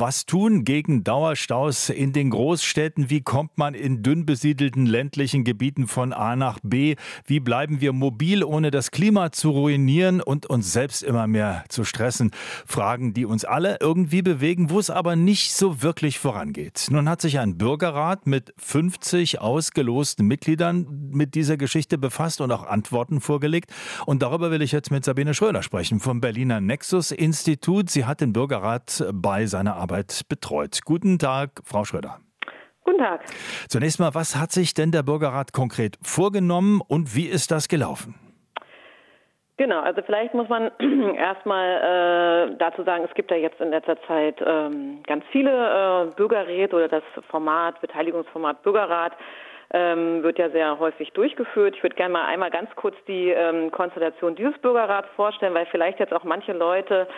Was tun gegen Dauerstaus in den Großstädten? Wie kommt man in dünn besiedelten ländlichen Gebieten von A nach B? Wie bleiben wir mobil, ohne das Klima zu ruinieren und uns selbst immer mehr zu stressen? Fragen, die uns alle irgendwie bewegen, wo es aber nicht so wirklich vorangeht. Nun hat sich ein Bürgerrat mit 50 ausgelosten Mitgliedern mit dieser Geschichte befasst und auch Antworten vorgelegt. Und darüber will ich jetzt mit Sabine Schröder sprechen vom Berliner Nexus Institut. Sie hat den Bürgerrat bei seiner Arbeit betreut. Guten Tag, Frau Schröder. Guten Tag. Zunächst mal, was hat sich denn der Bürgerrat konkret vorgenommen und wie ist das gelaufen? Genau, also vielleicht muss man erstmal äh, dazu sagen, es gibt ja jetzt in letzter Zeit ähm, ganz viele äh, Bürgerräte oder das Format, Beteiligungsformat Bürgerrat ähm, wird ja sehr häufig durchgeführt. Ich würde gerne mal einmal ganz kurz die ähm, Konstellation dieses Bürgerrats vorstellen, weil vielleicht jetzt auch manche Leute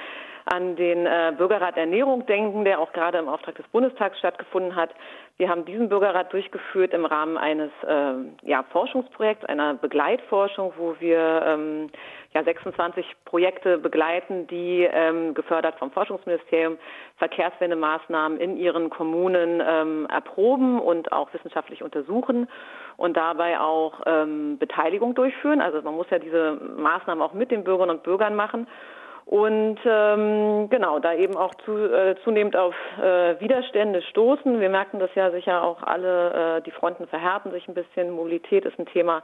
an den äh, Bürgerrat Ernährung denken, der auch gerade im Auftrag des Bundestags stattgefunden hat. Wir haben diesen Bürgerrat durchgeführt im Rahmen eines äh, ja, Forschungsprojekts, einer Begleitforschung, wo wir ähm, ja, 26 Projekte begleiten, die ähm, gefördert vom Forschungsministerium Verkehrswendemaßnahmen in ihren Kommunen ähm, erproben und auch wissenschaftlich untersuchen und dabei auch ähm, Beteiligung durchführen. Also man muss ja diese Maßnahmen auch mit den Bürgerinnen und Bürgern machen und ähm, genau, da eben auch zu, äh, zunehmend auf äh, Widerstände stoßen. Wir merken das ja sicher auch alle, äh, die Fronten verhärten sich ein bisschen. Mobilität ist ein Thema,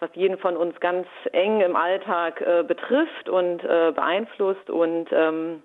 was jeden von uns ganz eng im Alltag äh, betrifft und äh, beeinflusst und ähm,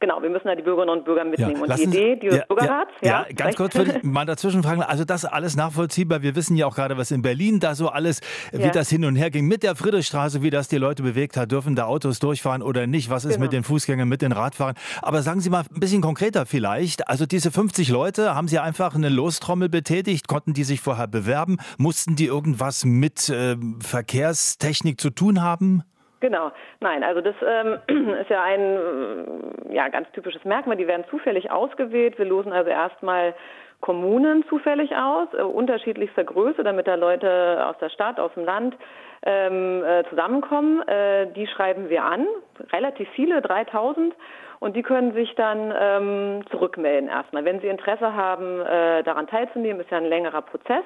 Genau, wir müssen da die Bürgerinnen und Bürger mitnehmen. Ja, und die Idee dieses ja, Bürgerrats, ja, ja, ganz kurz würde ich mal dazwischen fragen. Also das alles nachvollziehbar. Wir wissen ja auch gerade, was in Berlin da so alles, wie das hin und her ging mit der Friedrichstraße, wie das die Leute bewegt hat. Dürfen da Autos durchfahren oder nicht? Was ist genau. mit den Fußgängern, mit den Radfahrern? Aber sagen Sie mal ein bisschen konkreter vielleicht. Also diese 50 Leute, haben Sie einfach eine Lostrommel betätigt? Konnten die sich vorher bewerben? Mussten die irgendwas mit äh, Verkehrstechnik zu tun haben? Genau, nein, also das ähm, ist ja ein äh, ja, ganz typisches Merkmal. Die werden zufällig ausgewählt. Wir losen also erstmal Kommunen zufällig aus, äh, unterschiedlichster Größe, damit da Leute aus der Stadt, aus dem Land ähm, äh, zusammenkommen. Äh, die schreiben wir an, relativ viele, 3000. Und die können sich dann ähm, zurückmelden erstmal. Wenn sie Interesse haben, äh, daran teilzunehmen, ist ja ein längerer Prozess.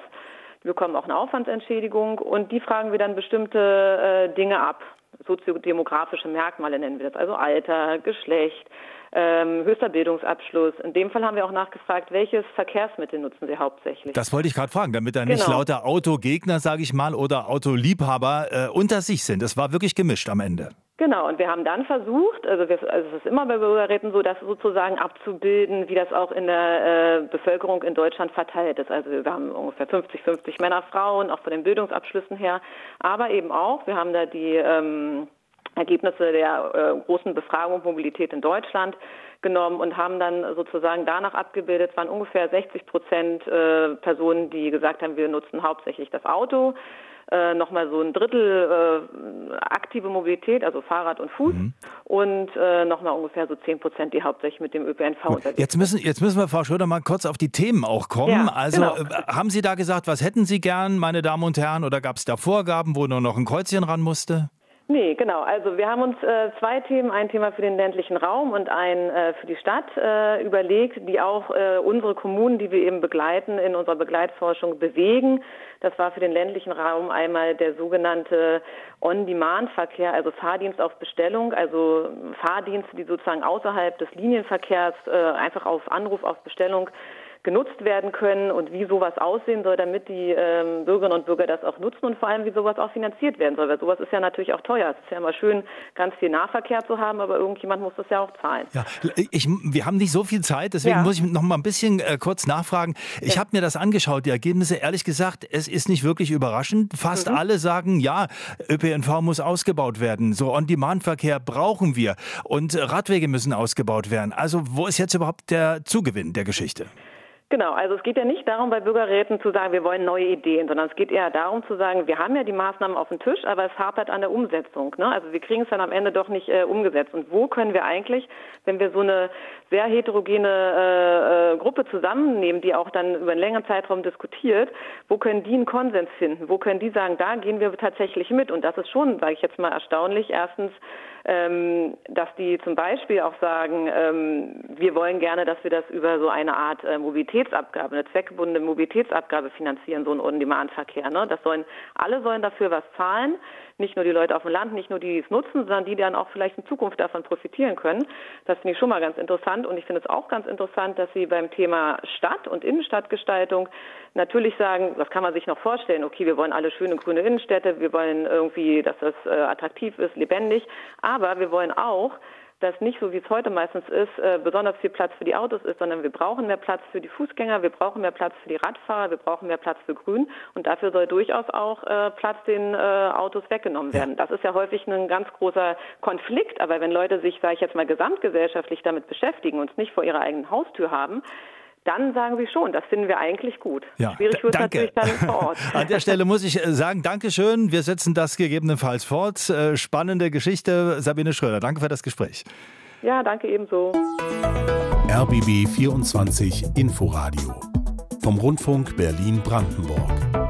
Die bekommen auch eine Aufwandsentschädigung und die fragen wir dann bestimmte äh, Dinge ab soziodemografische Merkmale nennen wir das, also Alter, Geschlecht, ähm, höchster Bildungsabschluss. In dem Fall haben wir auch nachgefragt, welches Verkehrsmittel nutzen Sie hauptsächlich? Das wollte ich gerade fragen, damit da nicht genau. lauter Autogegner, sage ich mal, oder Autoliebhaber äh, unter sich sind. Es war wirklich gemischt am Ende. Genau, und wir haben dann versucht, also, wir, also es ist immer bei Bürgerräten so, das sozusagen abzubilden, wie das auch in der äh, Bevölkerung in Deutschland verteilt ist. Also wir haben ungefähr 50, 50 Männer, Frauen, auch von den Bildungsabschlüssen her, aber eben auch, wir haben da die ähm, Ergebnisse der äh, großen Befragung Mobilität in Deutschland genommen und haben dann sozusagen danach abgebildet, es waren ungefähr 60 Prozent äh, Personen, die gesagt haben, wir nutzen hauptsächlich das Auto äh, nochmal so ein Drittel äh, aktive Mobilität, also Fahrrad und Fuß mhm. und äh, nochmal ungefähr so 10 Prozent, die hauptsächlich mit dem ÖPNV unterwegs jetzt müssen, jetzt müssen wir, Frau Schröder, mal kurz auf die Themen auch kommen. Ja, also genau. Äh, haben Sie da gesagt, was hätten Sie gern, meine Damen und Herren, oder gab es da Vorgaben, wo nur noch ein Kreuzchen ran musste? Nee, genau. Also wir haben uns äh, zwei Themen, ein Thema für den ländlichen Raum und ein äh, für die Stadt äh, überlegt, die auch äh, unsere Kommunen, die wir eben begleiten, in unserer Begleitforschung bewegen. Das war für den ländlichen Raum einmal der sogenannte On-Demand-Verkehr, also Fahrdienst auf Bestellung, also Fahrdienste, die sozusagen außerhalb des Linienverkehrs äh, einfach auf Anruf, auf Bestellung genutzt werden können und wie sowas aussehen soll, damit die ähm, Bürgerinnen und Bürger das auch nutzen und vor allem, wie sowas auch finanziert werden soll. Weil sowas ist ja natürlich auch teuer. Es ist ja immer schön, ganz viel Nahverkehr zu haben, aber irgendjemand muss das ja auch zahlen. Ja, ich, wir haben nicht so viel Zeit, deswegen ja. muss ich noch mal ein bisschen äh, kurz nachfragen. Ich ja. habe mir das angeschaut, die Ergebnisse. Ehrlich gesagt, es ist nicht wirklich überraschend. Fast mhm. alle sagen, ja, ÖPNV muss ausgebaut werden. So On-Demand-Verkehr brauchen wir und Radwege müssen ausgebaut werden. Also wo ist jetzt überhaupt der Zugewinn der Geschichte? Genau, also es geht ja nicht darum, bei Bürgerräten zu sagen, wir wollen neue Ideen, sondern es geht eher darum zu sagen, wir haben ja die Maßnahmen auf dem Tisch, aber es hapert an der Umsetzung. Ne? Also wir kriegen es dann am Ende doch nicht äh, umgesetzt. Und wo können wir eigentlich, wenn wir so eine sehr heterogene äh, äh, Gruppe zusammennehmen, die auch dann über einen längeren Zeitraum diskutiert, wo können die einen Konsens finden? Wo können die sagen, da gehen wir tatsächlich mit? Und das ist schon, sage ich jetzt mal, erstaunlich. Erstens, ähm, dass die zum Beispiel auch sagen, ähm, wir wollen gerne, dass wir das über so eine Art äh, Mobilitätsabgabe, eine zweckgebundene Mobilitätsabgabe finanzieren, so ein On-Demand-Verkehr. Ne? Das sollen, alle sollen dafür was zahlen, nicht nur die Leute auf dem Land, nicht nur die, die es nutzen, sondern die dann auch vielleicht in Zukunft davon profitieren können. Das finde ich schon mal ganz interessant und ich finde es auch ganz interessant, dass Sie beim Thema Stadt und Innenstadtgestaltung natürlich sagen, das kann man sich noch vorstellen, okay, wir wollen alle schöne grüne Innenstädte, wir wollen irgendwie, dass das äh, attraktiv ist, lebendig, aber wir wollen auch, dass nicht so wie es heute meistens ist, äh, besonders viel Platz für die Autos ist, sondern wir brauchen mehr Platz für die Fußgänger, wir brauchen mehr Platz für die Radfahrer, wir brauchen mehr Platz für Grün. Und dafür soll durchaus auch äh, Platz den äh, Autos weggenommen werden. Das ist ja häufig ein ganz großer Konflikt, aber wenn Leute sich, sage ich jetzt mal, gesamtgesellschaftlich damit beschäftigen und es nicht vor ihrer eigenen Haustür haben, dann sagen sie schon, das finden wir eigentlich gut. Ja, Schwierig wird natürlich dann vor Ort. An der Stelle muss ich äh, sagen, Dankeschön. Wir setzen das gegebenenfalls fort. Äh, spannende Geschichte. Sabine Schröder, danke für das Gespräch. Ja, danke ebenso. RBB 24 Inforadio vom Rundfunk Berlin-Brandenburg.